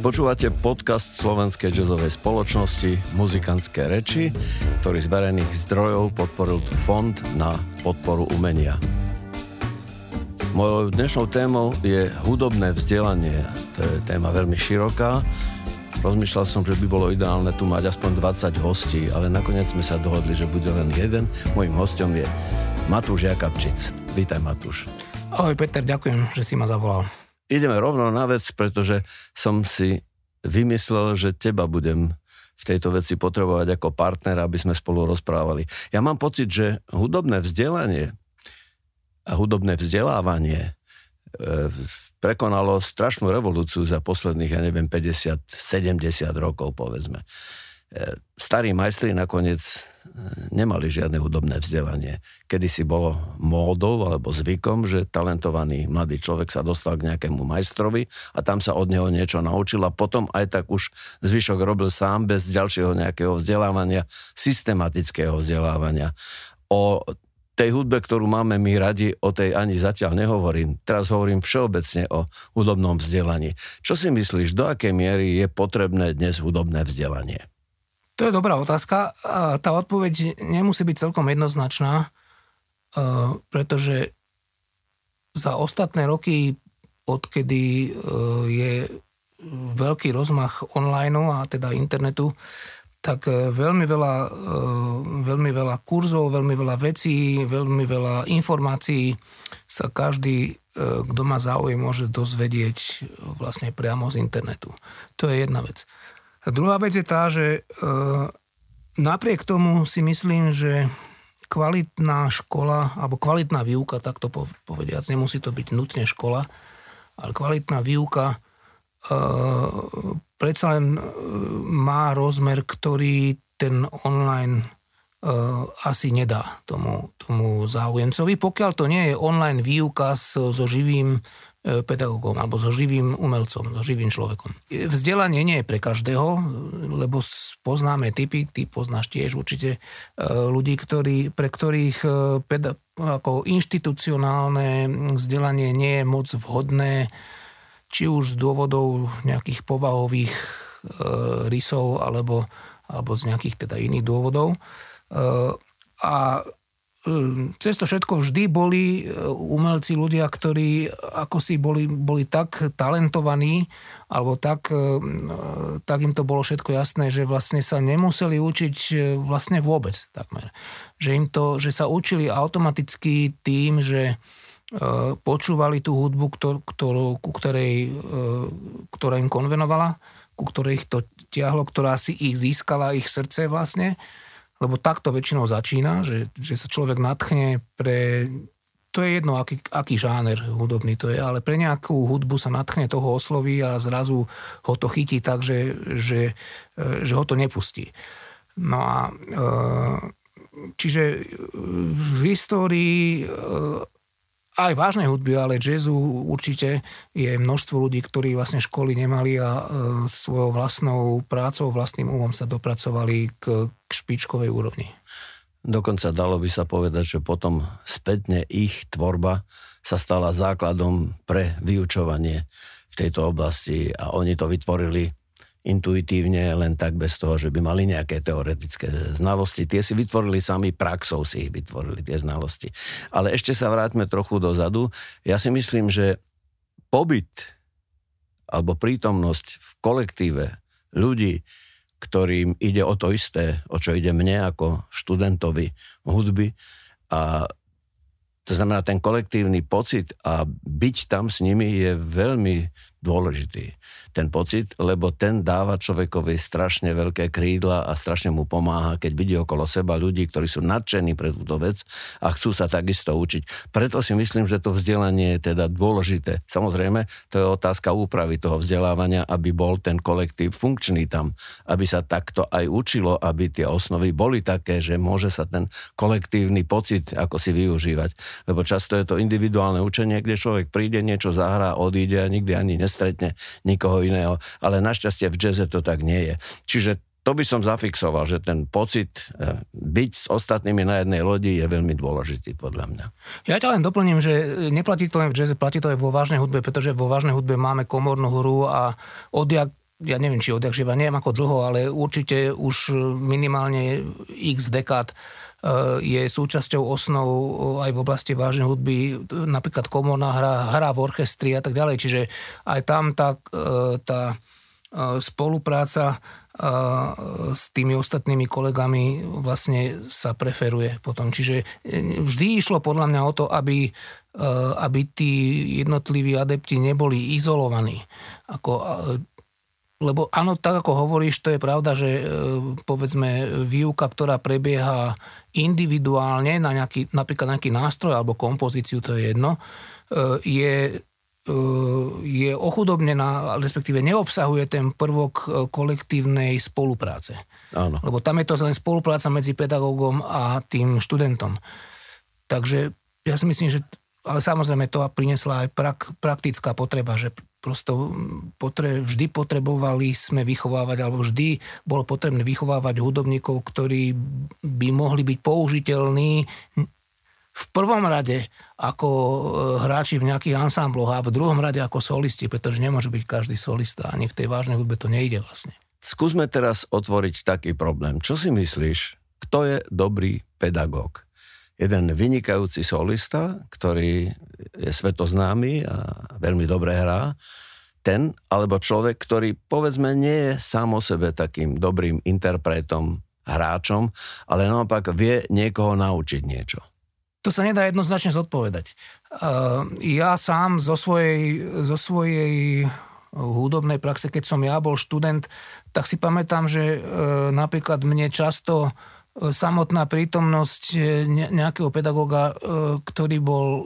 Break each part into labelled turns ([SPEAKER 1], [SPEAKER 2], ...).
[SPEAKER 1] Počúvate podcast Slovenskej jazzovej spoločnosti Muzikantské reči, ktorý z verejných zdrojov podporil Fond na podporu umenia. Mojou dnešnou témou je hudobné vzdelanie. To je téma veľmi široká. Rozmýšľal som, že by bolo ideálne tu mať aspoň 20 hostí, ale nakoniec sme sa dohodli, že bude len jeden. Mojím hostom je Matúš Jakabčic. Vítaj Matúš.
[SPEAKER 2] Ahoj Peter, ďakujem, že si ma zavolal
[SPEAKER 1] ideme rovno na vec, pretože som si vymyslel, že teba budem v tejto veci potrebovať ako partnera, aby sme spolu rozprávali. Ja mám pocit, že hudobné vzdelanie a hudobné vzdelávanie e, prekonalo strašnú revolúciu za posledných, ja neviem, 50-70 rokov, povedzme. E, starí majstri nakoniec e, nemali žiadne hudobné vzdelanie. Kedy si bolo módou alebo zvykom, že talentovaný mladý človek sa dostal k nejakému majstrovi a tam sa od neho niečo naučil a potom aj tak už zvyšok robil sám bez ďalšieho nejakého vzdelávania, systematického vzdelávania. O tej hudbe, ktorú máme my radi, o tej ani zatiaľ nehovorím. Teraz hovorím všeobecne o hudobnom vzdelaní. Čo si myslíš, do akej miery je potrebné dnes hudobné vzdelanie?
[SPEAKER 2] To je dobrá otázka. Tá odpoveď nemusí byť celkom jednoznačná, e, pretože za ostatné roky, odkedy e, je veľký rozmach online a teda internetu, tak e, veľmi veľa, veľmi veľa kurzov, veľmi veľa vecí, veľmi veľa informácií sa každý, kto má záujem, môže dozvedieť vlastne priamo z internetu. To je jedna vec. Druhá vec je tá, že e, napriek tomu si myslím, že kvalitná škola, alebo kvalitná výuka, tak to povediac, nemusí to byť nutne škola, ale kvalitná výuka e, predsa len e, má rozmer, ktorý ten online e, asi nedá tomu, tomu záujemcovi. Pokiaľ to nie je online výuka so, so živým pedagógom alebo so živým umelcom, so živým človekom. Vzdelanie nie je pre každého, lebo poznáme typy, ty poznáš tiež určite e, ľudí, ktorí, pre ktorých e, peda- ako inštitucionálne vzdelanie nie je moc vhodné, či už z dôvodov nejakých povahových rysov alebo, alebo z nejakých teda iných dôvodov. A Ehm, cez to všetko vždy boli e, umelci ľudia, ktorí ako si boli, boli tak talentovaní, alebo tak, e, tak im to bolo všetko jasné, že vlastne sa nemuseli učiť e, vlastne vôbec takmer. Že, im to, že sa učili automaticky tým, že počúvali tú hudbu, ktor, ktorú, ku ktorej, ktorá im konvenovala, ku ktorej ich to tiahlo, ktorá si ich získala, ich srdce vlastne lebo takto väčšinou začína, že, že sa človek natchne pre... To je jedno, aký, aký žáner hudobný to je, ale pre nejakú hudbu sa natchne, toho osloví a zrazu ho to chytí tak, že, že, e, že ho to nepustí. No a e, čiže v histórii e, aj vážnej hudby, ale jazzu určite je množstvo ľudí, ktorí vlastne školy nemali a e, svojou vlastnou prácou, vlastným umom sa dopracovali k, k špičkovej úrovni.
[SPEAKER 1] Dokonca dalo by sa povedať, že potom spätne ich tvorba sa stala základom pre vyučovanie v tejto oblasti a oni to vytvorili intuitívne, len tak bez toho, že by mali nejaké teoretické znalosti. Tie si vytvorili sami praxou, si ich vytvorili tie znalosti. Ale ešte sa vráťme trochu dozadu. Ja si myslím, že pobyt alebo prítomnosť v kolektíve ľudí, ktorým ide o to isté, o čo ide mne ako študentovi hudby a to znamená, ten kolektívny pocit a byť tam s nimi je veľmi dôležitý. Ten pocit, lebo ten dáva človekovi strašne veľké krídla a strašne mu pomáha, keď vidí okolo seba ľudí, ktorí sú nadšení pre túto vec a chcú sa takisto učiť. Preto si myslím, že to vzdelanie je teda dôležité. Samozrejme, to je otázka úpravy toho vzdelávania, aby bol ten kolektív funkčný tam, aby sa takto aj učilo, aby tie osnovy boli také, že môže sa ten kolektívny pocit ako si využívať. Lebo často je to individuálne učenie, kde človek príde, niečo zahrá, odíde a nikdy ani nestretne nikoho iného. Ale našťastie v jazze to tak nie je. Čiže to by som zafixoval, že ten pocit eh, byť s ostatnými na jednej lodi je veľmi dôležitý podľa mňa.
[SPEAKER 2] Ja ťa len doplním, že neplatí to len v jazze, platí to aj vo vážnej hudbe, pretože vo vážnej hudbe máme komornú hru a odjak ja neviem, či odjak živa, neviem ako dlho, ale určite už minimálne x dekád je súčasťou osnov eh, aj v oblasti vážnej hudby, napríklad komorná hra, hra v orchestri a tak ďalej. Čiže aj tam tá, eh, tá spolupráca s tými ostatnými kolegami vlastne sa preferuje potom. Čiže vždy išlo podľa mňa o to, aby, aby tí jednotliví adepti neboli izolovaní. Ako, lebo áno, tak ako hovoríš, to je pravda, že povedzme výuka, ktorá prebieha individuálne na nejaký, napríklad nejaký nástroj alebo kompozíciu, to je jedno, e, je, e, je ochudobnená, respektíve neobsahuje ten prvok e, kolektívnej spolupráce.
[SPEAKER 1] Áno.
[SPEAKER 2] Lebo tam je to len spolupráca medzi pedagógom a tým študentom. Takže ja si myslím, že ale samozrejme to priniesla aj prak, praktická potreba, že prosto potre, vždy potrebovali sme vychovávať, alebo vždy bolo potrebné vychovávať hudobníkov, ktorí by mohli byť použiteľní v prvom rade ako e, hráči v nejakých ansambloch a v druhom rade ako solisti, pretože nemôže byť každý solista, ani v tej vážnej hudbe to nejde vlastne.
[SPEAKER 1] Skúsme teraz otvoriť taký problém. Čo si myslíš, kto je dobrý pedagóg? Jeden vynikajúci solista, ktorý je svetoznámy a veľmi dobre hrá, ten alebo človek, ktorý povedzme nie je sám o sebe takým dobrým interpretom, hráčom, ale naopak vie niekoho naučiť niečo.
[SPEAKER 2] To sa nedá jednoznačne zodpovedať. Ja sám zo svojej, zo svojej hudobnej praxe, keď som ja bol študent, tak si pamätám, že e, napríklad mne často samotná prítomnosť e, nejakého pedagóga, e, ktorý bol, e,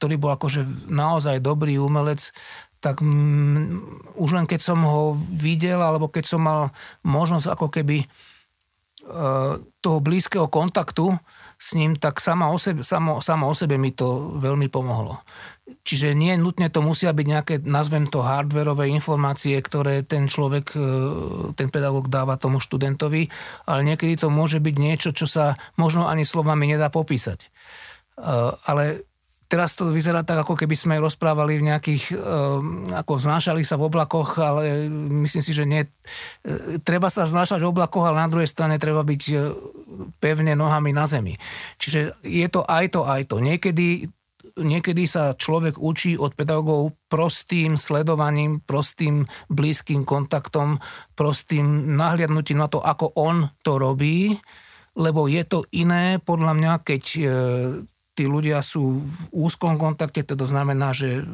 [SPEAKER 2] ktorý bol akože naozaj dobrý umelec, tak mm, už len keď som ho videl, alebo keď som mal možnosť ako keby toho blízkeho kontaktu s ním, tak sama o sebe, samo, samo o sebe mi to veľmi pomohlo. Čiže nie nutne to musia byť nejaké, nazvem to, hardwareové informácie, ktoré ten človek, e, ten pedagóg dáva tomu študentovi, ale niekedy to môže byť niečo, čo sa možno ani slovami nedá popísať. E, ale teraz to vyzerá tak, ako keby sme rozprávali v nejakých, e, ako znášali sa v oblakoch, ale myslím si, že nie. Treba sa znášať v oblakoch, ale na druhej strane treba byť pevne nohami na zemi. Čiže je to aj to, aj to. Niekedy niekedy sa človek učí od pedagógov prostým sledovaním, prostým blízkym kontaktom, prostým nahliadnutím na to, ako on to robí, lebo je to iné podľa mňa, keď e, tí ľudia sú v úzkom kontakte, to znamená, že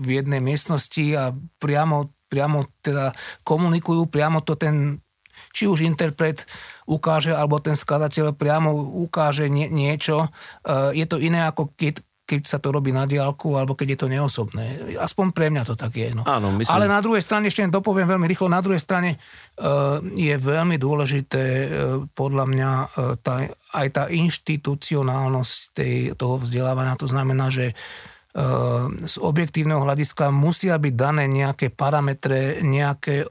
[SPEAKER 2] v jednej miestnosti a priamo, priamo teda komunikujú, priamo to ten či už interpret ukáže, alebo ten skladateľ priamo ukáže nie, niečo. E, je to iné, ako keď, keď sa to robí na diálku alebo keď je to neosobné. Aspoň pre mňa to tak je. No.
[SPEAKER 1] Áno, myslím...
[SPEAKER 2] Ale na druhej strane, ešte dopoviem veľmi rýchlo, na druhej strane uh, je veľmi dôležité uh, podľa mňa uh, tá, aj tá inštitucionálnosť tej, toho vzdelávania. To znamená, že z objektívneho hľadiska musia byť dané nejaké parametre, nejaké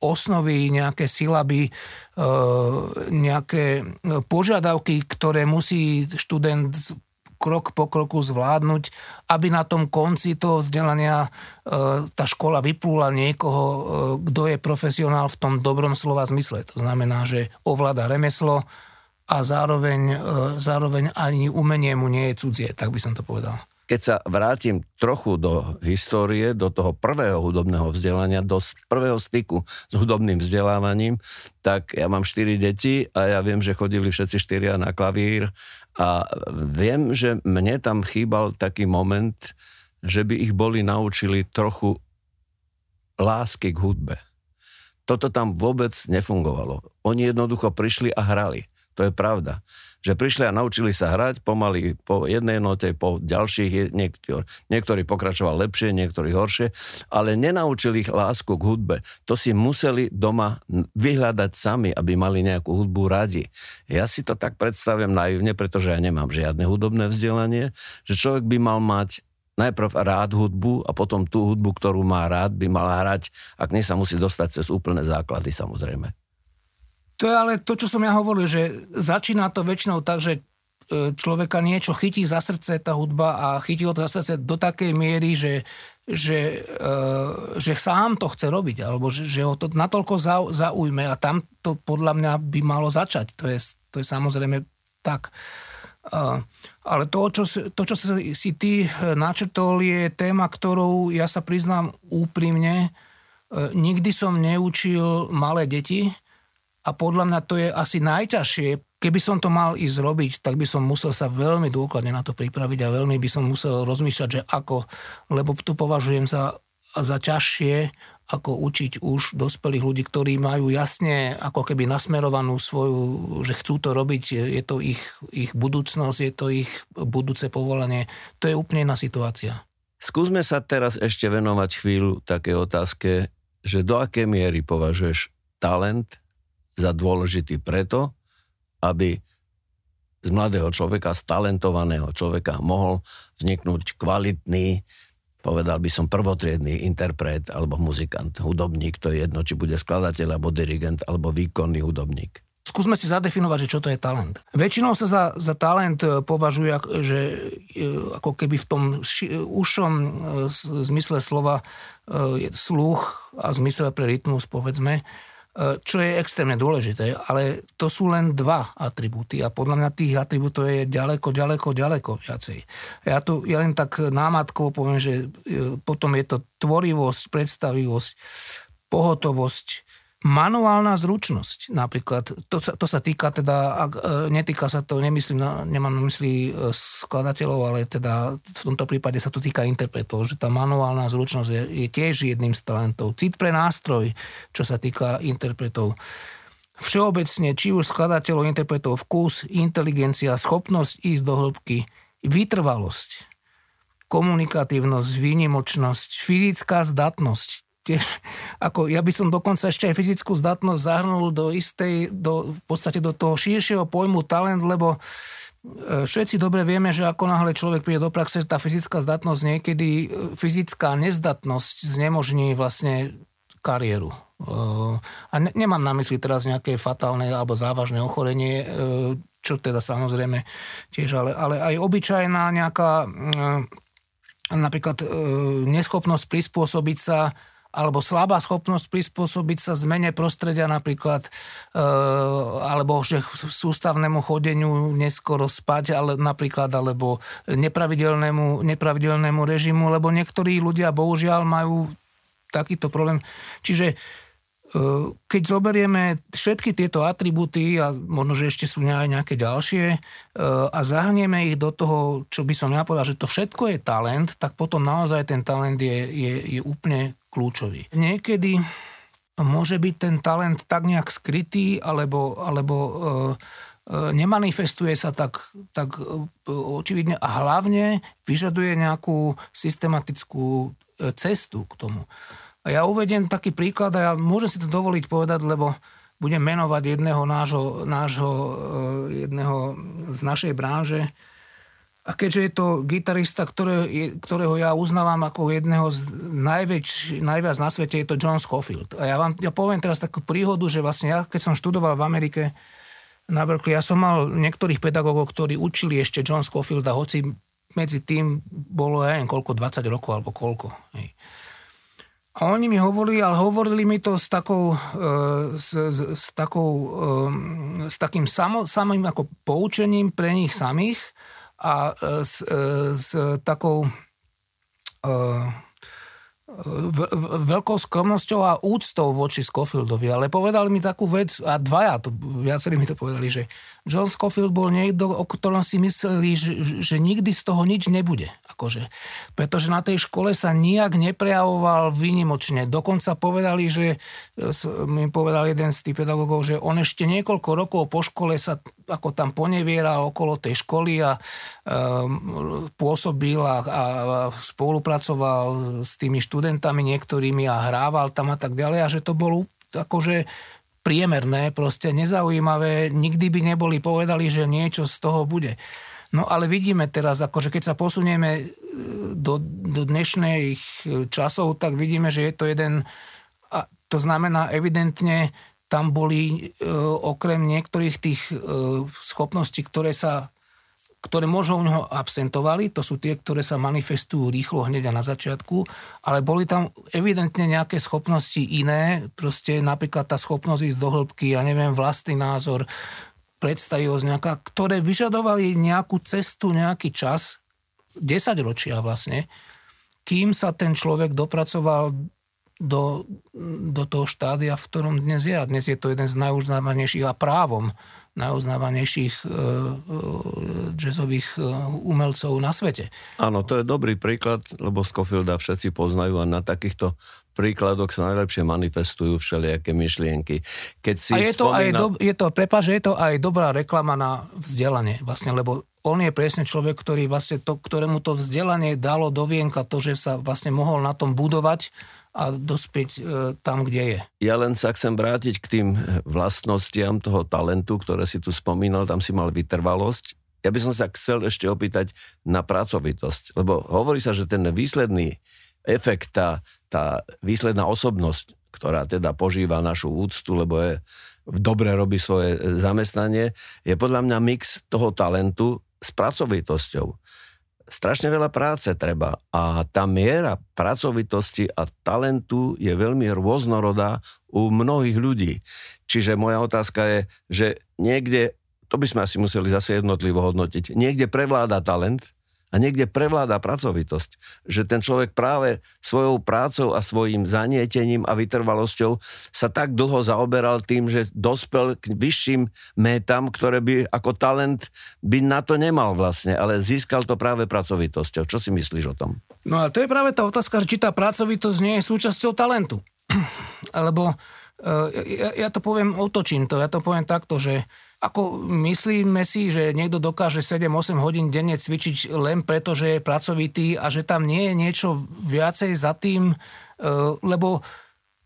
[SPEAKER 2] osnovy, nejaké silaby, nejaké požiadavky, ktoré musí študent krok po kroku zvládnuť, aby na tom konci toho vzdelania e, tá škola vyplúla niekoho, e, kto je profesionál v tom dobrom slova zmysle. To znamená, že ovláda remeslo a zároveň, e, zároveň ani umenie mu nie je cudzie, tak by som to povedal.
[SPEAKER 1] Keď sa vrátim trochu do histórie, do toho prvého hudobného vzdelania, do prvého styku s hudobným vzdelávaním, tak ja mám štyri deti a ja viem, že chodili všetci štyria na klavír a viem, že mne tam chýbal taký moment, že by ich boli naučili trochu lásky k hudbe. Toto tam vôbec nefungovalo. Oni jednoducho prišli a hrali. To je pravda. Že prišli a naučili sa hrať pomaly po jednej note, po ďalších, niektor, niektorí pokračovali lepšie, niektorí horšie, ale nenaučili ich lásku k hudbe. To si museli doma vyhľadať sami, aby mali nejakú hudbu radi. Ja si to tak predstavujem naivne, pretože ja nemám žiadne hudobné vzdelanie, že človek by mal mať najprv rád hudbu a potom tú hudbu, ktorú má rád, by mal hrať, ak nie sa musí dostať cez úplné základy samozrejme.
[SPEAKER 2] To je ale to, čo som ja hovoril, že začína to väčšinou tak, že e, človeka niečo chytí za srdce tá hudba a chytí ho to za srdce do takej miery, že, že, uh, že sám to chce robiť, alebo že, že ho to natoľko zaujme a tam to podľa mňa by malo začať. To je, to je samozrejme tak. Uh, ale to čo, to, čo si ty načrtol, je téma, ktorou ja sa priznám úprimne, nikdy som neučil malé deti, a podľa mňa to je asi najťažšie. Keby som to mal ísť robiť, tak by som musel sa veľmi dôkladne na to pripraviť a veľmi by som musel rozmýšľať, že ako, lebo to považujem za, za ťažšie, ako učiť už dospelých ľudí, ktorí majú jasne ako keby nasmerovanú svoju, že chcú to robiť, je to ich, ich budúcnosť, je to ich budúce povolanie. To je úplne iná situácia.
[SPEAKER 1] Skúsme sa teraz ešte venovať chvíľu také otázke, že do akej miery považuješ talent za dôležitý preto, aby z mladého človeka, z talentovaného človeka mohol vzniknúť kvalitný, povedal by som prvotriedný interpret alebo muzikant, hudobník, to je jedno, či bude skladateľ alebo dirigent alebo výkonný hudobník.
[SPEAKER 2] Skúsme si zadefinovať, že čo to je talent. Väčšinou sa za, za talent e, považuje, že e, ako keby v tom užšom e, zmysle slova sluch a zmysle pre rytmus, povedzme, čo je extrémne dôležité, ale to sú len dva atribúty a podľa mňa tých atribútov je ďaleko, ďaleko, ďaleko viacej. Ja tu ja len tak námatkovo poviem, že e, potom je to tvorivosť, predstavivosť, pohotovosť, Manuálna zručnosť napríklad, to sa, to sa týka teda, ak, e, netýka sa to, nemyslím, nemám na mysli e, skladateľov, ale teda v tomto prípade sa to týka interpretov, že tá manuálna zručnosť je, je tiež jedným z talentov. Cit pre nástroj, čo sa týka interpretov. Všeobecne, či už skladateľov, interpretov, vkus, inteligencia, schopnosť ísť do hĺbky, vytrvalosť, komunikatívnosť, výnimočnosť, fyzická zdatnosť, tiež, ako ja by som dokonca ešte aj fyzickú zdatnosť zahrnul do istej, do, v podstate do toho širšieho pojmu talent, lebo e, všetci dobre vieme, že ako náhle človek príde do praxe, tá fyzická zdatnosť niekedy, e, fyzická nezdatnosť znemožní vlastne kariéru. E, a ne, nemám na mysli teraz nejaké fatálne alebo závažné ochorenie, čo teda samozrejme tiež, ale, ale aj obyčajná nejaká napríklad neschopnosť prispôsobiť sa alebo slabá schopnosť prispôsobiť sa zmene prostredia napríklad, e, alebo že sústavnému chodeniu neskoro spať, ale napríklad, alebo nepravidelnému, nepravidelnému režimu, lebo niektorí ľudia bohužiaľ majú takýto problém. Čiže e, keď zoberieme všetky tieto atribúty a možno, že ešte sú aj nejaké ďalšie e, a zahrnieme ich do toho, čo by som ja povedal, že to všetko je talent, tak potom naozaj ten talent je, je, je úplne kľúčový. Niekedy môže byť ten talent tak nejak skrytý, alebo, alebo e, e, nemanifestuje sa tak, tak e, očividne a hlavne vyžaduje nejakú systematickú cestu k tomu. A ja uvediem taký príklad a ja môžem si to dovoliť povedať, lebo budem menovať jedného nášho, nášho jedného z našej branže, a keďže je to gitarista, ktoré, ktorého ja uznávam ako jedného z najväč, najviac na svete, je to John Scofield. A ja vám ja poviem teraz takú príhodu, že vlastne ja, keď som študoval v Amerike na Berkeley, ja som mal niektorých pedagógov, ktorí učili ešte John Scofield a hoci medzi tým bolo, ja neviem, koľko, 20 rokov alebo koľko. A oni mi hovorili, ale hovorili mi to s takou, e, s, s, s, takou, e, s takým samo, samým ako poučením pre nich samých, a e, s, e, s takou e, veľkou skromnosťou a úctou voči Scofieldovi, ale povedali mi takú vec, a dvaja, to, viacerí mi to povedali, že John Scofield bol niekto, o ktorom si mysleli, že, že nikdy z toho nič nebude. Akože. Pretože na tej škole sa nijak neprejavoval výnimočne. Dokonca povedali, že mi povedal jeden z tých pedagógov, že on ešte niekoľko rokov po škole sa ako tam ponevieral okolo tej školy a um, pôsobil a, a spolupracoval s tými študentami niektorými a hrával tam a tak ďalej a že to bolo akože priemerné, proste nezaujímavé, nikdy by neboli povedali, že niečo z toho bude. No ale vidíme teraz, akože keď sa posunieme e, do, do dnešných časov, tak vidíme, že je to jeden, a to znamená evidentne, tam boli e, okrem niektorých tých e, schopností, ktoré sa ktoré možno u neho absentovali, to sú tie, ktoré sa manifestujú rýchlo hneď a na začiatku, ale boli tam evidentne nejaké schopnosti iné, proste napríklad tá schopnosť ísť do hĺbky, ja neviem, vlastný názor, predstavivosť nejaká, ktoré vyžadovali nejakú cestu, nejaký čas, 10 ročia vlastne, kým sa ten človek dopracoval do, do toho štádia, v ktorom dnes je. A dnes je to jeden z najuznávanejších a právom najuznávanejších e, e, jazzových e, umelcov na svete.
[SPEAKER 1] Áno, to je dobrý príklad, lebo Scofielda všetci poznajú a na takýchto príkladoch sa najlepšie manifestujú všelijaké myšlienky. Keď si
[SPEAKER 2] a je to,
[SPEAKER 1] spomína...
[SPEAKER 2] aj do, je to, prepáč, je to aj dobrá reklama na vzdelanie, vlastne, lebo on je presne človek, ktorý vlastne to, ktorému to vzdelanie dalo do vienka to, že sa vlastne mohol na tom budovať a dospieť e, tam, kde je.
[SPEAKER 1] Ja len sa chcem vrátiť k tým vlastnostiam toho talentu, ktoré si tu spomínal, tam si mal vytrvalosť. Ja by som sa chcel ešte opýtať na pracovitosť, lebo hovorí sa, že ten výsledný efekt, tá, tá výsledná osobnosť, ktorá teda požíva našu úctu, lebo je dobre robí svoje zamestnanie, je podľa mňa mix toho talentu s pracovitosťou strašne veľa práce treba a tá miera pracovitosti a talentu je veľmi rôznorodá u mnohých ľudí. Čiže moja otázka je, že niekde, to by sme asi museli zase jednotlivo hodnotiť, niekde prevláda talent a niekde prevláda pracovitosť. Že ten človek práve svojou prácou a svojim zanietením a vytrvalosťou sa tak dlho zaoberal tým, že dospel k vyšším métam, ktoré by ako talent by na to nemal vlastne, ale získal to práve pracovitosťou. Čo si myslíš o tom?
[SPEAKER 2] No a to je práve tá otázka, či tá pracovitosť nie je súčasťou talentu. Alebo eh, ja, ja to poviem, otočím to, ja to poviem takto, že ako myslíme si, že niekto dokáže 7-8 hodín denne cvičiť len preto, že je pracovitý a že tam nie je niečo viacej za tým, e, lebo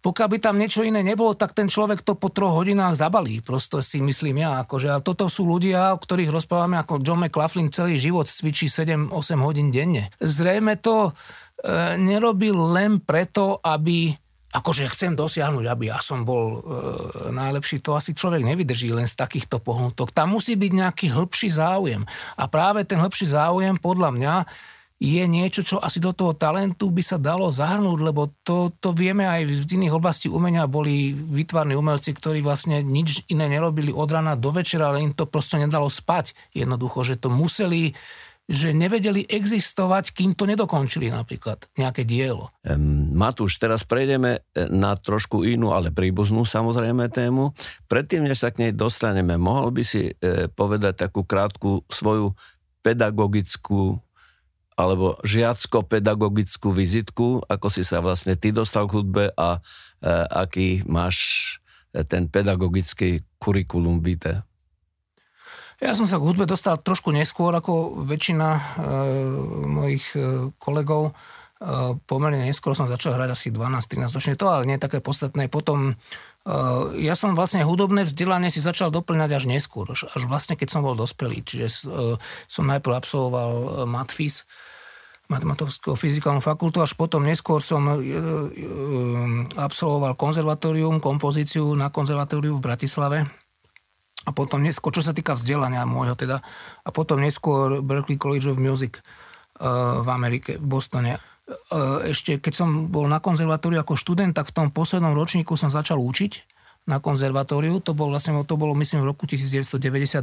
[SPEAKER 2] pokiaľ by tam niečo iné nebolo, tak ten človek to po troch hodinách zabalí. Prosto si myslím ja. Akože, a toto sú ľudia, o ktorých rozprávame, ako John McLaughlin celý život cvičí 7-8 hodín denne. Zrejme to e, nerobil len preto, aby akože chcem dosiahnuť, aby ja som bol e, najlepší, to asi človek nevydrží len z takýchto pohnutok. Tam musí byť nejaký hĺbší záujem. A práve ten hĺbší záujem, podľa mňa, je niečo, čo asi do toho talentu by sa dalo zahrnúť, lebo to, to vieme aj v iných oblasti umenia boli vytvarní umelci, ktorí vlastne nič iné nerobili od rana do večera, ale im to proste nedalo spať. Jednoducho, že to museli že nevedeli existovať, kým to nedokončili napríklad nejaké dielo.
[SPEAKER 1] Matúš, teraz prejdeme e, na trošku inú, ale príbuznú samozrejme tému. Predtým, než sa k nej dostaneme, mohol by si e, povedať takú krátku svoju pedagogickú alebo žiacko-pedagogickú vizitku, ako si sa vlastne ty dostal k hudbe a e, aký máš ten pedagogický kurikulum vitae.
[SPEAKER 2] Ja som sa k hudbe dostal trošku neskôr ako väčšina e, mojich e, kolegov. E, pomerne neskôr som začal hrať asi 12-13 ročne, to ale nie také podstatné. Potom e, ja som vlastne hudobné vzdelanie si začal doplňať až neskôr, až, až vlastne keď som bol dospelý. Čiže e, som najprv absolvoval e, matfis, matematovskú fyzikálnu fakultu, až potom neskôr som e, e, absolvoval konzervatórium, kompozíciu na konzervatóriu v Bratislave a potom neskôr, čo sa týka vzdelania môjho teda, a potom neskôr Berkeley College of Music uh, v Amerike, v Bostone. Uh, ešte keď som bol na konzervatóriu ako študent, tak v tom poslednom ročníku som začal učiť na konzervatóriu. To bolo vlastne, to bolo myslím v roku 1992.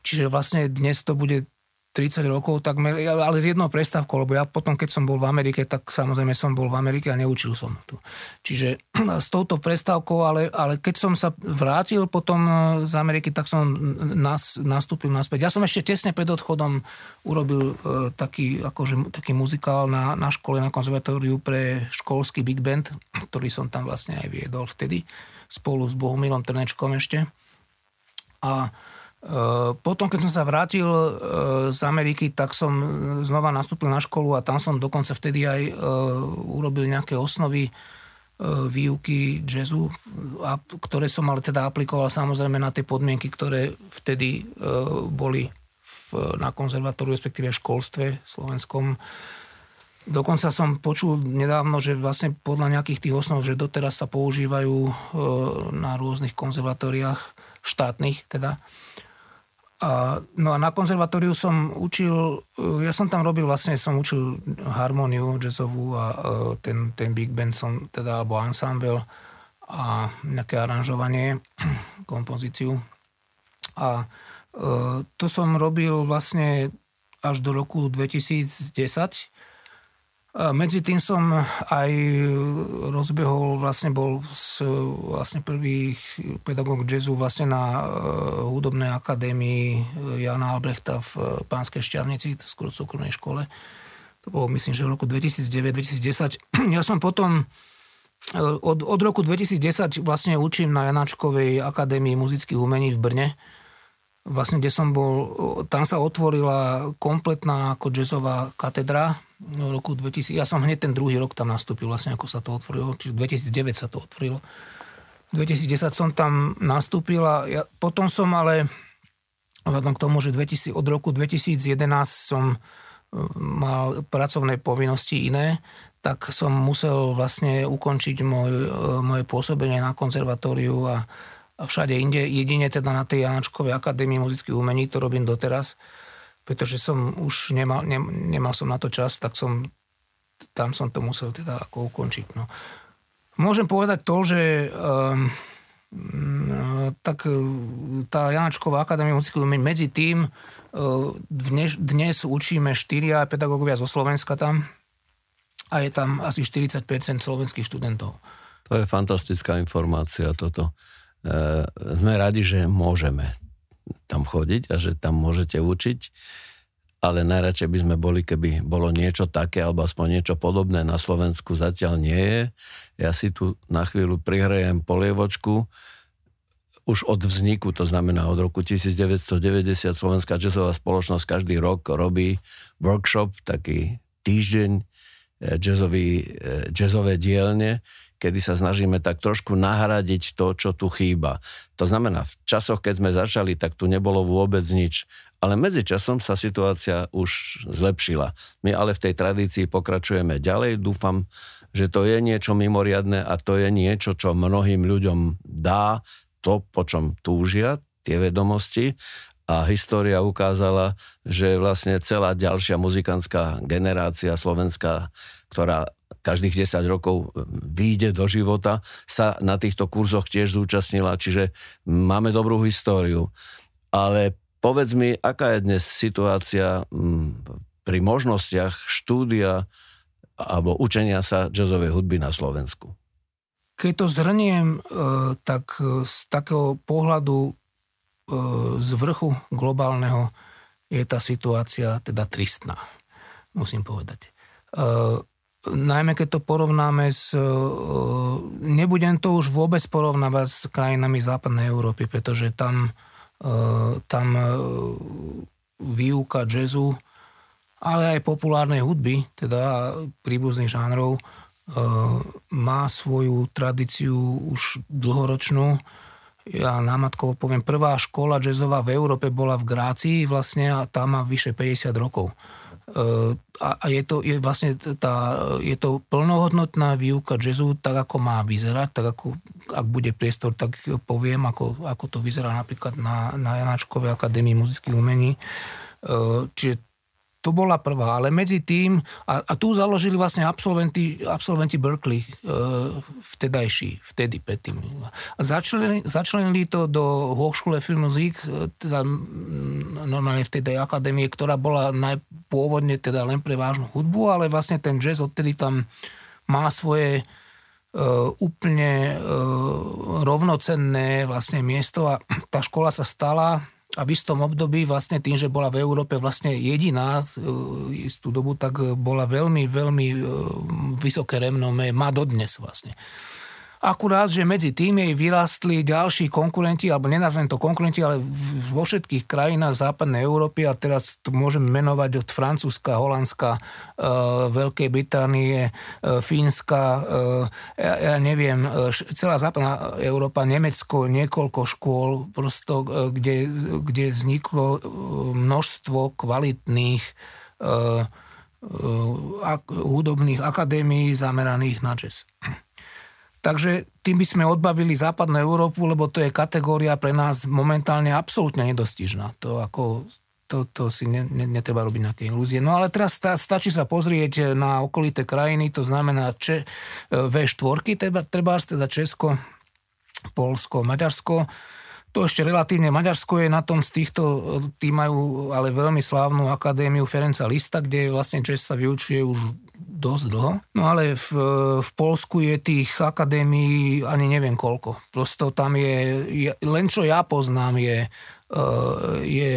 [SPEAKER 2] Čiže vlastne dnes to bude 30 rokov, takmer, ale s jednou prestávkou, lebo ja potom, keď som bol v Amerike, tak samozrejme som bol v Amerike a neučil som tu. Čiže s touto prestávkou, ale, ale keď som sa vrátil potom e, z Ameriky, tak som nas, nastúpil naspäť. Ja som ešte tesne pred odchodom urobil e, taký, akože, taký muzikál na, na škole, na konzervatóriu pre školský big band, ktorý som tam vlastne aj viedol vtedy, spolu s Bohumilom Trnečkom ešte. A potom, keď som sa vrátil eh, z Ameriky, tak som znova nastúpil na školu a tam som dokonca vtedy aj eh, urobil nejaké osnovy výuky jazzu, ktoré som ale teda aplikoval samozrejme na tie podmienky, ktoré vtedy boli na konzervatóriu, respektíve v školstve slovenskom. Dokonca som počul nedávno, že vlastne podľa nejakých tých osnov, že doteraz sa používajú na rôznych konzervatóriách štátnych teda. No a na konzervatóriu som učil, ja som tam robil vlastne, som učil harmóniu jazzovú a uh, ten, ten big band som, teda, alebo ensemble a nejaké aranžovanie, kompozíciu. A uh, to som robil vlastne až do roku 2010 medzi tým som aj rozbehol, vlastne bol s, vlastne prvý pedagóg jazzu vlastne na uh, hudobnej akadémii Jana Albrechta v Pánskej šťavnici, skôr súkromnej škole. To bolo myslím, že v roku 2009-2010. Ja som potom od, od roku 2010 vlastne učím na Janáčkovej akadémii muzických umení v Brne vlastne kde som bol, tam sa otvorila kompletná ako jazzová katedra v roku 2000, ja som hneď ten druhý rok tam nastúpil, vlastne ako sa to otvorilo, čiže 2009 sa to otvorilo. 2010 som tam nastúpil a ja, potom som ale, vzhľadom k tomu, že 2000, od roku 2011 som e, mal pracovné povinnosti iné, tak som musel vlastne ukončiť môj, e, moje pôsobenie na konzervatóriu a a všade inde, jedine teda na tej Janačkovej akadémii muzických umení, to robím doteraz, pretože som už nemal, ne, nemal som na to čas, tak som tam som to musel teda ako ukončiť. No. Môžem povedať to, že um, tak e, tá Janačková akadémia umení medzi tým uh, dnes, dnes učíme štyria pedagógovia zo Slovenska tam a je tam asi 40% slovenských študentov.
[SPEAKER 1] To je fantastická informácia toto. Eh, sme radi, že môžeme tam chodiť a že tam môžete učiť, ale najradšej by sme boli, keby bolo niečo také, alebo aspoň niečo podobné na Slovensku zatiaľ nie je. Ja si tu na chvíľu prihrajem polievočku, už od vzniku, to znamená od roku 1990 Slovenská jazzová spoločnosť každý rok robí workshop, taký týždeň jazzový, eh, jazzové dielne, kedy sa snažíme tak trošku nahradiť to, čo tu chýba. To znamená, v časoch, keď sme začali, tak tu nebolo vôbec nič. Ale medzi časom sa situácia už zlepšila. My ale v tej tradícii pokračujeme ďalej. Dúfam, že to je niečo mimoriadne a to je niečo, čo mnohým ľuďom dá to, po čom túžia, tie vedomosti a história ukázala, že vlastne celá ďalšia muzikantská generácia slovenská, ktorá každých 10 rokov e, vyjde do života, sa na týchto kurzoch tiež zúčastnila, čiže máme dobrú históriu. Ale povedz mi, aká je dnes situácia pri možnostiach štúdia alebo učenia sa jazzovej hudby na Slovensku?
[SPEAKER 2] Keď to zhrniem, e, tak z takého pohľadu z vrchu globálneho je tá situácia teda tristná, musím povedať najmä keď to porovnáme s... E, nebudem to už vôbec porovnávať s krajinami západnej Európy, pretože tam, e, tam e, výuka jazzu, ale aj populárnej hudby, teda príbuzných žánrov, má svoju tradíciu už dlhoročnú. Ja námatkovo poviem, prvá škola jazzová v Európe bola v Grácii vlastne a tá má vyše 50 rokov. Eh, a, je to je vlastne tá, je to plnohodnotná výuka jazzu tak, ako má vyzerať, tak ako, ak bude priestor, tak poviem, ako, ako to vyzerá napríklad na, na Janáčkovej akadémii muzických umení. Eh, čiže to bola prvá, ale medzi tým, a, a tu založili vlastne absolventi, absolventi Berkeley, e, vtedajší, vtedy predtým. A začlenili, to do Hochschule für Musik, e, teda normálne v tej akadémie, ktorá bola najpôvodne teda len pre vážnu hudbu, ale vlastne ten jazz odtedy tam má svoje Uh, úplne uh, rovnocenné vlastne miesto a tá škola sa stala a v istom období vlastne tým, že bola v Európe vlastne jediná e, istú dobu, tak bola veľmi, veľmi e, vysoké renomé, má dodnes vlastne. Akurát, že medzi tým jej vyrástli ďalší konkurenti, alebo nenazvem to konkurenti, ale vo všetkých krajinách západnej Európy, a teraz to môžem menovať od Francúzska, Holandska, e, Veľkej Británie, e, Fínska, e, ja, ja neviem, e, celá západná Európa, Nemecko, niekoľko škôl, prosto, e, kde, kde vzniklo e, množstvo kvalitných e, e, hudobných akadémií zameraných na jazz. Takže tým by sme odbavili západnú Európu, lebo to je kategória pre nás momentálne absolútne nedostižná. To ako to, to si ne, ne, netreba robiť nejaké ilúzie. No ale teraz sta, stačí sa pozrieť na okolité krajiny, to znamená če, V4, treba, treba teda Česko, Polsko, Maďarsko. To ešte relatívne Maďarsko je na tom z týchto, tí majú ale veľmi slávnu akadémiu Ferenca Lista, kde vlastne Čes sa vyučuje už dosť dlho. No ale v, v Polsku je tých akadémií ani neviem koľko. Prosto tam je, len čo ja poznám je, e, je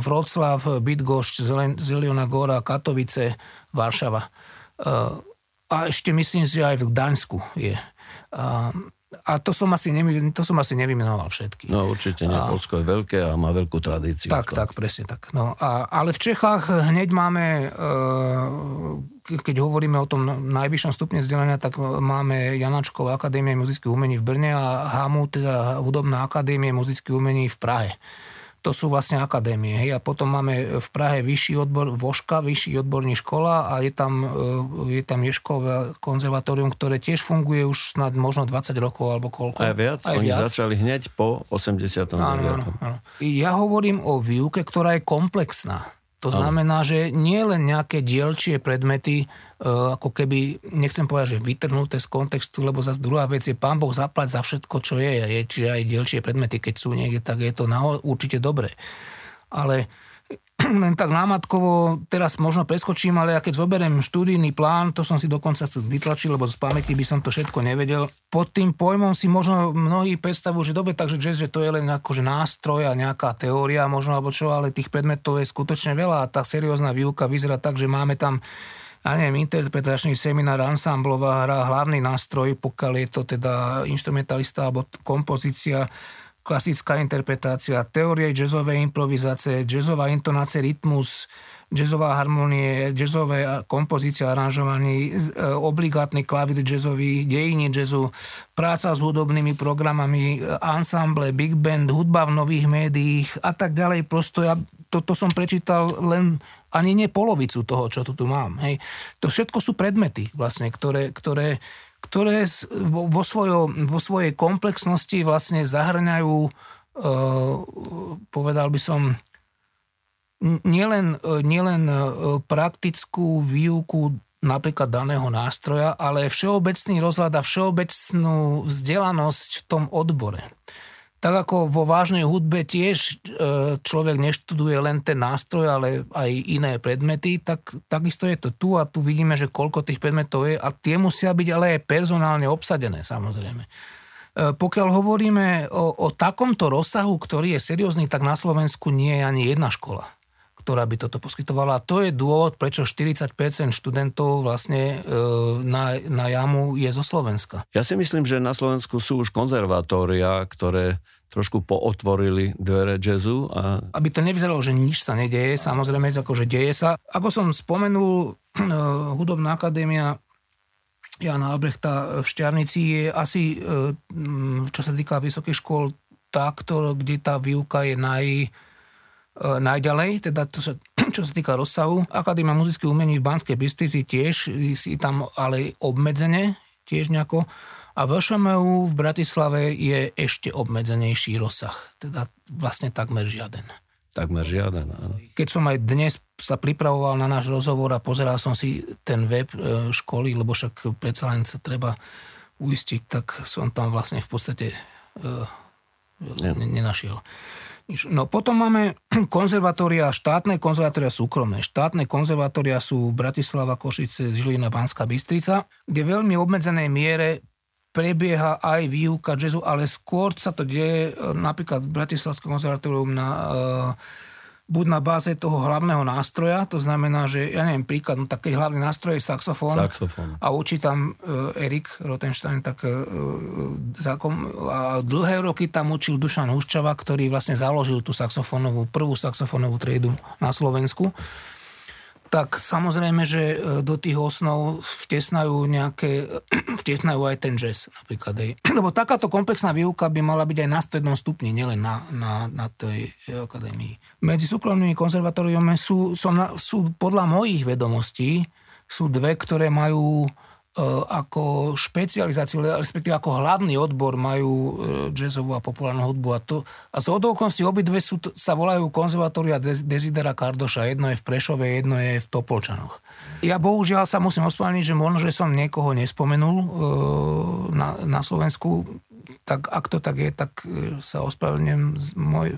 [SPEAKER 2] Vroclav, Bydgošť, Zeliona Gora, Katovice, Varšava. E, a ešte myslím si aj v Gdaňsku je. To som asi, nevy, to som asi nevymenoval všetky.
[SPEAKER 1] No určite nie. A... Polsko je veľké a má veľkú tradíciu.
[SPEAKER 2] Tak, tak, presne tak. No, a, ale v Čechách hneď máme, e, keď hovoríme o tom najvyššom stupne vzdelania, tak máme Janačková akadémie muzických umení v Brne a HAMU, teda Hudobná akadémie muzických umení v Prahe to sú vlastne akadémie. Hej. A potom máme v Prahe vyšší odbor, Voška, vyšší odborní škola a je tam, e, je tam Ješkové konzervatórium, ktoré tiež funguje už snad možno 20 rokov alebo koľko.
[SPEAKER 1] Aj viac? Aj Oni viac. začali hneď po 80. Áno, áno, áno.
[SPEAKER 2] Ja hovorím o výuke, ktorá je komplexná. To znamená, že nie len nejaké dielčie predmety, e, ako keby, nechcem povedať, že vytrhnuté z kontextu, lebo zase druhá vec je, pán Boh zaplať za všetko, čo je, je čiže aj dielčie predmety, keď sú niekde, tak je to na, určite dobré. Ale len tak námatkovo teraz možno preskočím, ale ja keď zoberiem študijný plán, to som si dokonca vytlačil, lebo z pamäti by som to všetko nevedel. Pod tým pojmom si možno mnohí predstavujú, že dobre, takže jazz, že to je len akože nástroj a nejaká teória možno alebo čo, ale tých predmetov je skutočne veľa a tá seriózna výuka vyzerá tak, že máme tam ja neviem, interpretačný seminár, ansamblová hra, hlavný nástroj, pokiaľ je to teda instrumentalista alebo kompozícia, klasická interpretácia, teórie jazzovej improvizácie, jazzová intonácia, rytmus, jazzová harmonie, jazzové kompozícia, aranžovanie, obligátny klavír jazzový, dejiny jazzu, práca s hudobnými programami, ensemble, big band, hudba v nových médiách a tak ďalej. Prosto ja toto som prečítal len ani nie polovicu toho, čo tu, tu mám. Hej. To všetko sú predmety, vlastne, ktoré, ktoré ktoré vo, vo, svojo, vo svojej komplexnosti vlastne zahrňajú, e, povedal by som, nielen, e, nielen e, praktickú výuku napríklad daného nástroja, ale všeobecný rozhľad a všeobecnú vzdelanosť v tom odbore tak ako vo vážnej hudbe tiež e, človek neštuduje len ten nástroj, ale aj iné predmety, tak takisto je to tu a tu vidíme, že koľko tých predmetov je a tie musia byť ale aj personálne obsadené samozrejme. E, pokiaľ hovoríme o, o takomto rozsahu, ktorý je seriózny, tak na Slovensku nie je ani jedna škola ktorá by toto poskytovala. A to je dôvod, prečo 40% študentov vlastne e, na, na jamu je zo Slovenska.
[SPEAKER 1] Ja si myslím, že na Slovensku sú už konzervatória, ktoré trošku pootvorili dvere jazzu. A...
[SPEAKER 2] Aby to nevyzeralo, že nič sa nedeje, samozrejme, že deje sa. Ako som spomenul, Hudobná akadémia Jana Albrechta v Šťarnici je asi, e, čo sa týka vysokých škôl, tá, kde tá výuka je naj, E, najďalej, teda to sa, čo sa týka rozsahu. Akadémia muzických umení v Banskej Bystrici tiež si tam ale obmedzene, tiež nejako. A v ŠMU v Bratislave je ešte obmedzenejší rozsah, teda vlastne takmer žiaden.
[SPEAKER 1] Takmer žiaden. Áno.
[SPEAKER 2] Keď som aj dnes sa pripravoval na náš rozhovor a pozeral som si ten web e, školy, lebo však predsa len sa treba uistiť, tak som tam vlastne v podstate e, nenašiel. No potom máme konzervatória štátne, konzervatória súkromné. Štátne konzervatória sú Bratislava, Košice, Žilina, Banská Bystrica, kde veľmi obmedzenej miere prebieha aj výuka jazzu, ale skôr sa to deje e, napríklad v Bratislavskom konzervatórium na uh, buď na báze toho hlavného nástroja, to znamená, že ja neviem, príklad, no taký hlavný nástroj je saxofón,
[SPEAKER 1] saxofón.
[SPEAKER 2] a učí tam uh, Erik Rotenstein tak uh, zákom, a dlhé roky tam učil Dušan Huščava, ktorý vlastne založil tú saxofónovú, prvú saxofónovú triedu na Slovensku tak samozrejme, že e, do tých osnov vtesnajú nejaké, vtesnajú aj ten jazz napríklad. Aj. Lebo takáto komplexná výuka by mala byť aj na strednom stupni, nielen na, na, na tej akadémii. Medzi súkromnými konzervatóriumi sú, sú, sú podľa mojich vedomostí sú dve, ktoré majú E, ako špecializáciu, respektíve ako hlavný odbor majú e, jazzovú a populárnu hudbu. A, to, a z okolností obidve sú, sa volajú konzervatória Desidera Kardoša. Jedno je v Prešove, jedno je v Topolčanoch. Ja bohužiaľ sa musím ospravedlniť, že možno, že som niekoho nespomenul e, na, na Slovensku, tak ak to tak je, tak sa ospravedlňujem. Moj,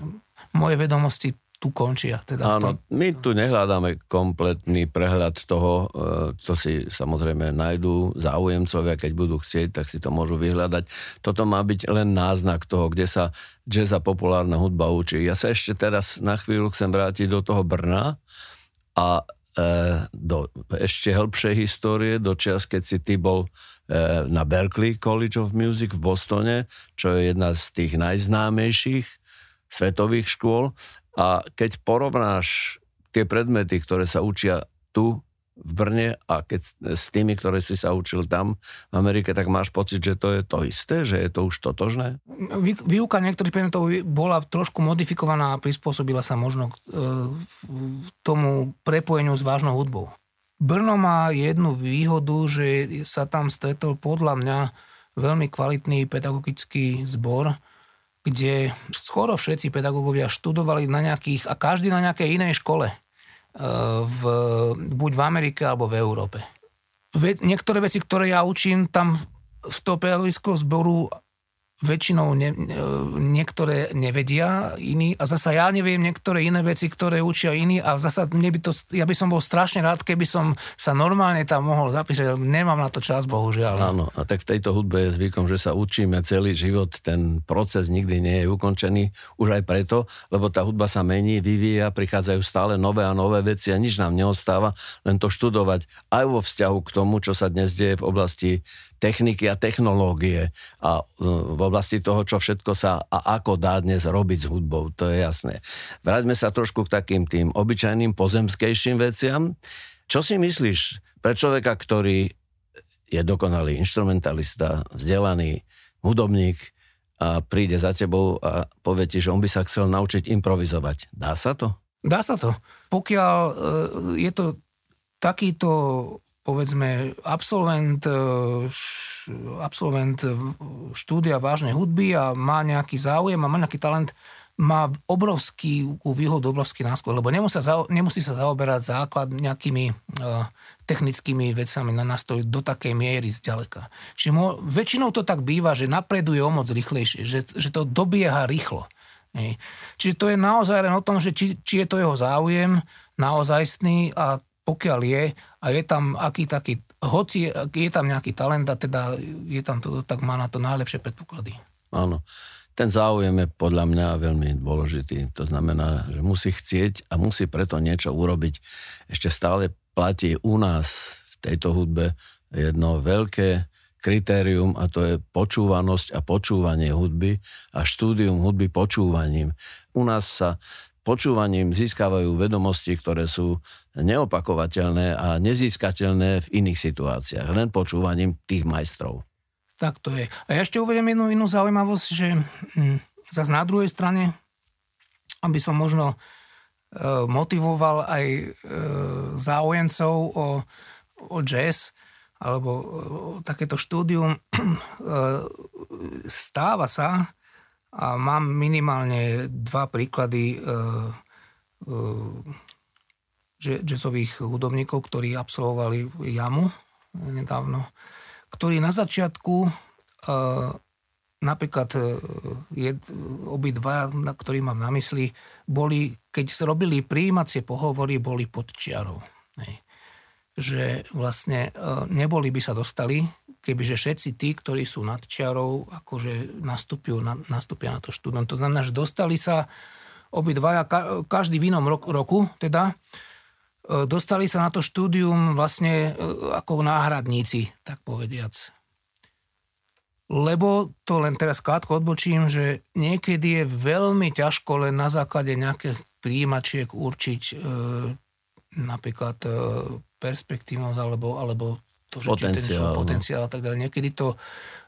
[SPEAKER 2] moje vedomosti tu končia. Teda
[SPEAKER 1] Áno, my tu nehľadáme kompletný prehľad toho, to e, si samozrejme nájdú záujemcovia, keď budú chcieť, tak si to môžu vyhľadať. Toto má byť len náznak toho, kde sa jazz a populárna hudba učí. Ja sa ešte teraz na chvíľu chcem vrátiť do toho Brna a e, do ešte hĺbšej histórie, do čas, keď si ty bol e, na Berkeley College of Music v Bostone, čo je jedna z tých najznámejších svetových škôl a keď porovnáš tie predmety, ktoré sa učia tu v Brne a keď s tými, ktoré si sa učil tam v Amerike, tak máš pocit, že to je to isté, že je to už totožné?
[SPEAKER 2] Výuka niektorých predmetov bola trošku modifikovaná a prispôsobila sa možno k e, tomu prepojeniu s vážnou hudbou. Brno má jednu výhodu, že sa tam stretol podľa mňa veľmi kvalitný pedagogický zbor, kde skoro všetci pedagógovia študovali na nejakých, a každý na nejakej inej škole, e, v, buď v Amerike alebo v Európe. Ve, niektoré veci, ktoré ja učím tam z toho pedagogického zboru väčšinou ne, niektoré nevedia iní a zasa ja neviem niektoré iné veci, ktoré učia iní a zasa mne by to, ja by som bol strašne rád, keby som sa normálne tam mohol zapísať, ale nemám na to čas, bohužiaľ.
[SPEAKER 1] Áno, a tak v tejto hudbe je zvykom, že sa učíme celý život, ten proces nikdy nie je ukončený, už aj preto, lebo tá hudba sa mení, vyvíja, prichádzajú stále nové a nové veci a nič nám neostáva, len to študovať aj vo vzťahu k tomu, čo sa dnes deje v oblasti techniky a technológie a v oblasti toho, čo všetko sa a ako dá dnes robiť s hudbou, to je jasné. Vráťme sa trošku k takým tým obyčajným pozemskejším veciam. Čo si myslíš pre človeka, ktorý je dokonalý instrumentalista, vzdelaný hudobník a príde za tebou a povie ti, že on by sa chcel naučiť improvizovať. Dá sa to?
[SPEAKER 2] Dá sa to. Pokiaľ e, je to takýto povedzme absolvent, e, absolvent štúdia vážnej hudby a má nejaký záujem a má nejaký talent, má obrovský výhodu, obrovský náskok, lebo nemusí sa, nemusí sa zaoberať základ nejakými uh, technickými vecami na nástroj do takej miery zďaleka. Čiže mo, väčšinou to tak býva, že napreduje o moc rýchlejšie, že, že to dobieha rýchlo. Čiže to je naozaj len o tom, že či, či je to jeho záujem naozajstný a pokiaľ je a je tam aký taký, hoci je tam nejaký talent a teda je tam to, tak má na to najlepšie predpoklady.
[SPEAKER 1] Áno. Ten záujem je podľa mňa veľmi dôležitý. To znamená, že musí chcieť a musí preto niečo urobiť. Ešte stále platí u nás v tejto hudbe jedno veľké kritérium a to je počúvanosť a počúvanie hudby a štúdium hudby počúvaním. U nás sa počúvaním získavajú vedomosti, ktoré sú neopakovateľné a nezískateľné v iných situáciách, len počúvaním tých majstrov.
[SPEAKER 2] Tak to je. A ja ešte uvedem jednu inú zaujímavosť, že hm, zase na druhej strane, aby som možno e, motivoval aj e, záujemcov o, o jazz, alebo o, takéto štúdium, e, stáva sa, a mám minimálne dva príklady e, jazzových hudobníkov, ktorí absolvovali jamu nedávno, ktorí na začiatku napríklad jed, obidva, na ktorý mám na mysli, boli, keď robili príjímacie pohovory, boli pod čiarou. Hej. Že vlastne neboli by sa dostali, kebyže všetci tí, ktorí sú nad čiarou, akože nastúpia na, nastúpia na to štúdium. To znamená, že dostali sa obidvaja, každý v inom roku, roku teda, e, dostali sa na to štúdium vlastne e, ako náhradníci, tak povediac. Lebo to len teraz krátko odbočím, že niekedy je veľmi ťažko len na základe nejakých príjimačiek určiť e, napríklad e, perspektívnosť alebo, alebo to, že potenciál, ten no. potenciál a tak ďalej. Niekedy to,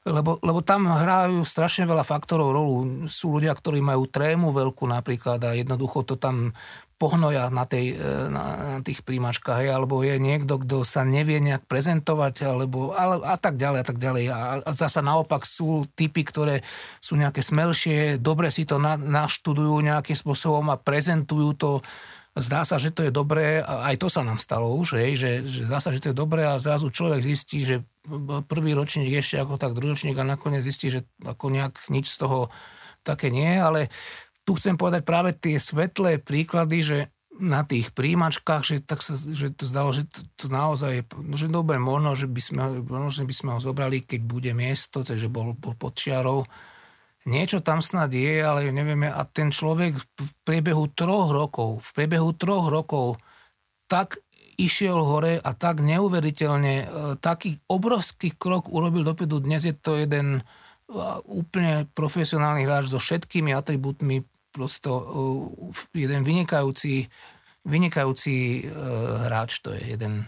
[SPEAKER 2] lebo, lebo tam hrajú strašne veľa faktorov rolu. Sú ľudia, ktorí majú trému veľkú napríklad a jednoducho to tam pohnoja na, tej, e, na, na tých príjmačkách, hej, alebo je niekto, kto sa nevie nejak prezentovať, alebo ale, a tak ďalej, a tak ďalej. A, a zasa naopak sú typy, ktoré sú nejaké smelšie, dobre si to na, naštudujú nejakým spôsobom a prezentujú to zdá sa, že to je dobré, aj to sa nám stalo už, hej, že, že zdá sa, že to je dobré a zrazu človek zistí, že prvý ročník ešte ako tak druhý ročník a nakoniec zistí, že ako nejak nič z toho také nie, ale tu chcem povedať práve tie svetlé príklady, že na tých príjimačkách, že, tak sa, že to zdalo, že to, to naozaj, že dobre, možno, že by sme, možno, že by sme ho zobrali, keď bude miesto, takže bol, bol pod čiarou. Niečo tam snad je, ale nevieme. A ten človek v priebehu troch rokov, v priebehu troch rokov tak išiel hore a tak neuveriteľne, e, taký obrovský krok urobil dopredu. Dnes je to jeden úplne profesionálny hráč so všetkými atribútmi prosto uh, jeden vynikajúci, vynikajúci hráč, to je jeden,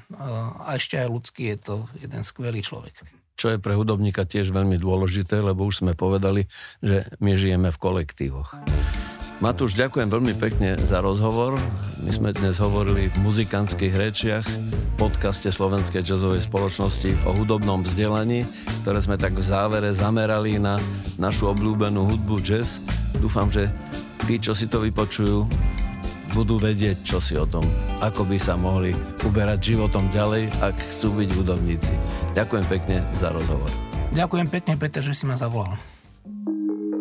[SPEAKER 2] a ešte aj ľudský je to jeden skvelý človek.
[SPEAKER 1] Čo je pre hudobníka tiež veľmi dôležité, lebo už sme povedali, že my žijeme v kolektívoch. Matúš, ďakujem veľmi pekne za rozhovor. My sme dnes hovorili v muzikantských rečiach, podcaste Slovenskej jazzovej spoločnosti o hudobnom vzdelaní, ktoré sme tak v závere zamerali na našu obľúbenú hudbu jazz. Dúfam, že tí, čo si to vypočujú, budú vedieť, čo si o tom, ako by sa mohli uberať životom ďalej, ak chcú byť hudobníci. Ďakujem pekne za rozhovor.
[SPEAKER 2] Ďakujem pekne, Peter, že si ma zavolal.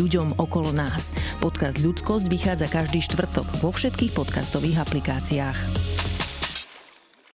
[SPEAKER 3] ľuďom okolo nás. Podcast Ľudskosť vychádza každý štvrtok vo všetkých podcastových aplikáciách.